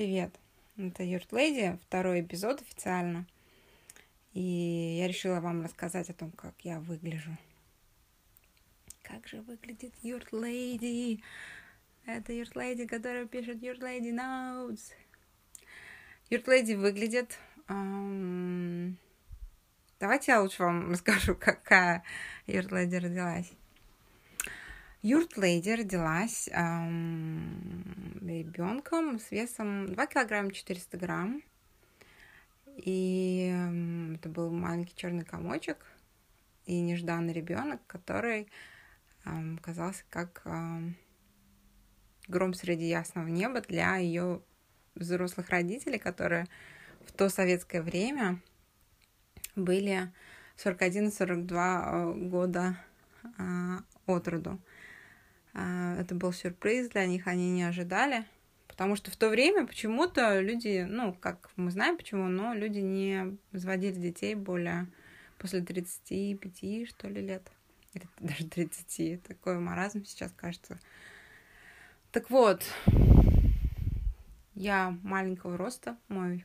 Привет, это Юрт Леди, второй эпизод официально. И я решила вам рассказать о том, как я выгляжу. Как же выглядит Юрт Леди? Это Юрт Леди, которая пишет Юрт Леди Notes. Юрт Леди выглядит... Эм... Давайте я лучше вам расскажу, какая Юрт Леди родилась. Юрт Леди родилась эм, ребенком с весом 2 килограмма 400 грамм. И эм, это был маленький черный комочек и нежданный ребенок, который эм, казался как эм, гром среди ясного неба для ее взрослых родителей, которые в то советское время были 41-42 года э, от роду. А, это был сюрприз для них, они не ожидали. Потому что в то время почему-то люди, ну, как мы знаем почему, но люди не заводили детей более после 35, что ли, лет. Или даже 30. Такой маразм сейчас кажется. Так вот, я маленького роста, мой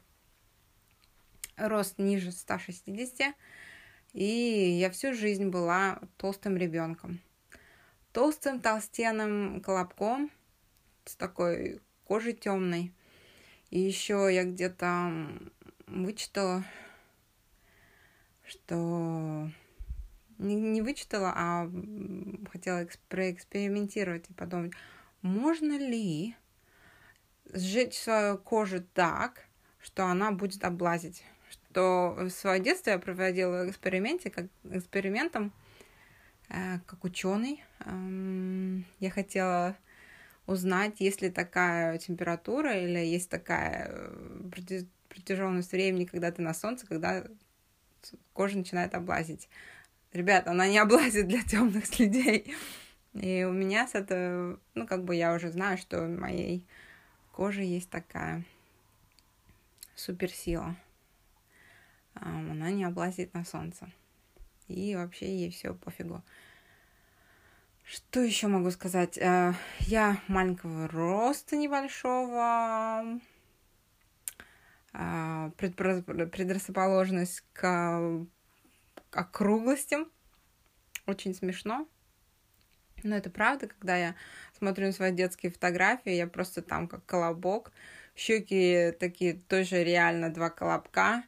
рост ниже 160, и я всю жизнь была толстым ребенком толстым толстенным колобком с такой кожей темной. И еще я где-то вычитала, что не, не вычитала, а хотела проэкспериментировать и подумать, можно ли сжечь свою кожу так, что она будет облазить. Что в свое детство я проводила эксперименте, как экспериментом, Э, как ученый. Я хотела узнать, есть ли такая температура или есть такая э, протяженность времени, когда ты на солнце, когда кожа начинает облазить. Ребята, она не облазит для темных людей. И у меня с этого, ну, как бы я уже знаю, что у моей кожи есть такая суперсила. Она не облазит на солнце и вообще ей все пофигу. Что еще могу сказать? Э, я маленького роста небольшого, э, предрасположенность к округлостям. Очень смешно. Но это правда, когда я смотрю на свои детские фотографии, я просто там как колобок. Щеки такие тоже реально два колобка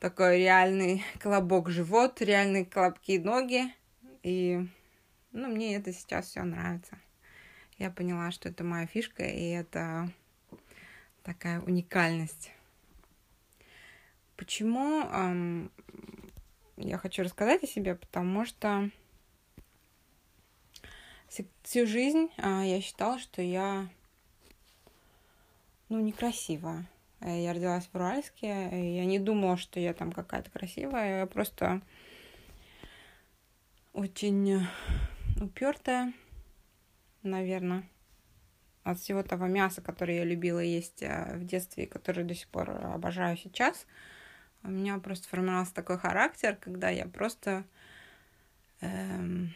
такой реальный колобок живот, реальные колобки ноги. И ну, мне это сейчас все нравится. Я поняла, что это моя фишка, и это такая уникальность. Почему эм, я хочу рассказать о себе? Потому что всю жизнь э, я считала, что я ну, некрасивая. Я родилась в Уральске, я не думала, что я там какая-то красивая. Я просто очень упертая, наверное, от всего того мяса, которое я любила есть э, в детстве и которое до сих пор обожаю сейчас. У меня просто формировался такой характер, когда я просто эм,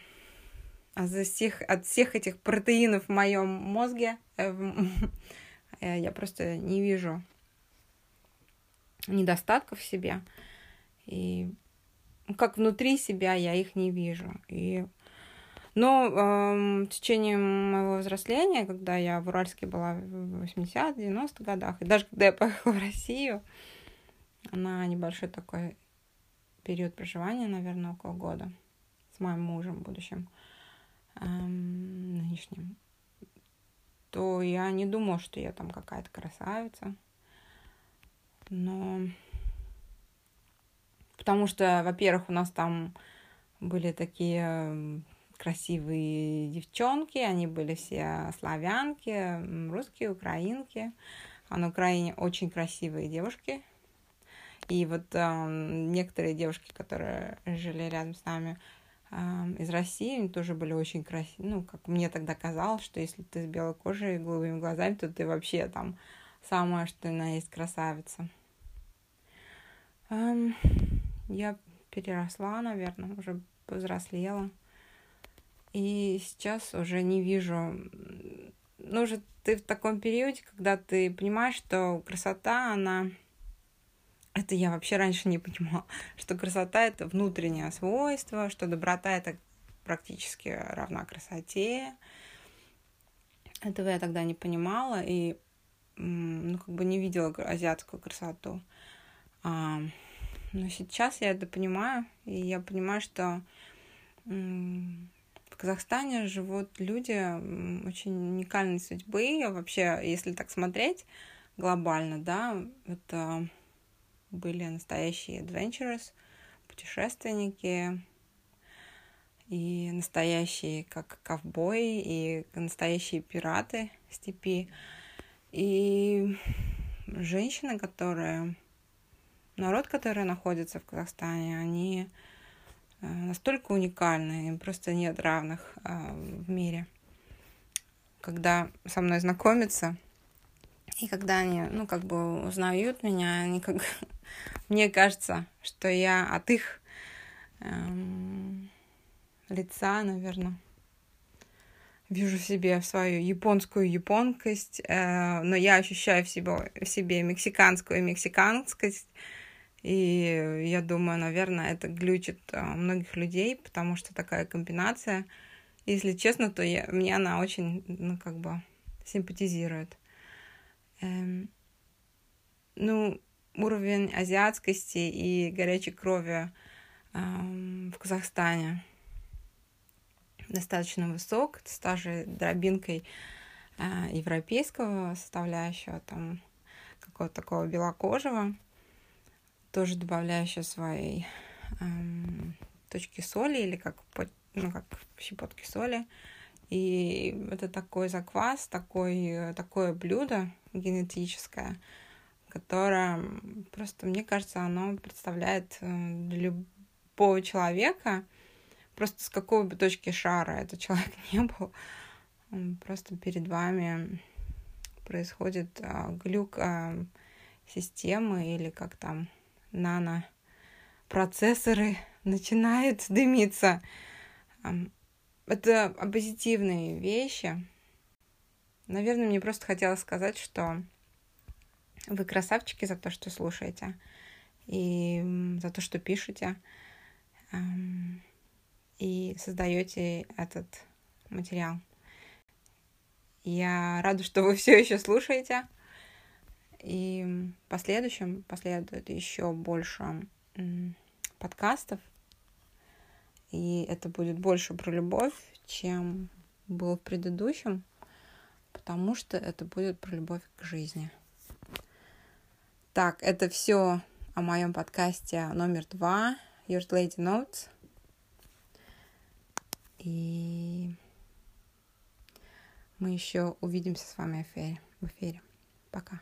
от, всех, от всех этих протеинов в моем мозге э, я просто не вижу недостатков в себе. И как внутри себя я их не вижу. И... Но э, в течение моего взросления, когда я в Уральске была в 80-90-х годах, и даже когда я поехала в Россию, на небольшой такой период проживания, наверное, около года, с моим мужем будущим, эм, нынешним, то я не думала, что я там какая-то красавица. Но... Потому что, во-первых, у нас там были такие красивые девчонки, они были все славянки, русские, украинки. А на Украине очень красивые девушки. И вот э, некоторые девушки, которые жили рядом с нами э, из России, они тоже были очень красивые. Ну, как мне тогда казалось, что если ты с белой кожей и голубыми глазами, то ты вообще там самая, что на есть красавица. Эм, я переросла, наверное, уже повзрослела. И сейчас уже не вижу ну, уже ты в таком периоде, когда ты понимаешь, что красота, она... Это я вообще раньше не понимала, что красота — это внутреннее свойство, что доброта — это практически равна красоте. Этого я тогда не понимала и, ну, как бы не видела азиатскую красоту. А, но сейчас я это понимаю, и я понимаю, что в Казахстане живут люди очень уникальной судьбы. Вообще, если так смотреть глобально, да, это были настоящие adventurers, путешественники, и настоящие, как ковбои, и настоящие пираты степи, и женщины, которые, народ, который находится в Казахстане, они настолько уникальны, просто нет равных э, в мире. Когда со мной знакомятся, и когда они, ну, как бы узнают меня, они как... Мне кажется, что я от их эм, лица, наверное, вижу в себе свою японскую японкость, э, но я ощущаю в себе, в себе мексиканскую мексиканскость, и я думаю, наверное, это глючит а, многих людей, потому что такая комбинация, если честно, то я, мне она очень, ну, как бы, симпатизирует. Эм, ну, уровень азиатскости и горячей крови эм, в Казахстане достаточно высок, с та же дробинкой э, европейского составляющего, там, какого-то такого белокожего тоже добавляю еще своей эм, точки соли или как, ну, как щепотки соли. И это такой заквас, такой, такое блюдо генетическое, которое просто, мне кажется, оно представляет э, для любого человека, просто с какой бы точки шара этот человек не был, просто перед вами происходит а, глюк а, системы или как там нано процессоры начинают дымиться. Это позитивные вещи. Наверное, мне просто хотелось сказать, что вы красавчики за то, что слушаете, и за то, что пишете, и создаете этот материал. Я рада, что вы все еще слушаете. И в последующем последует еще больше подкастов. И это будет больше про любовь, чем было в предыдущем, потому что это будет про любовь к жизни. Так, это все о моем подкасте номер два Your Lady Notes. И мы еще увидимся с вами в эфире. В эфире. Пока.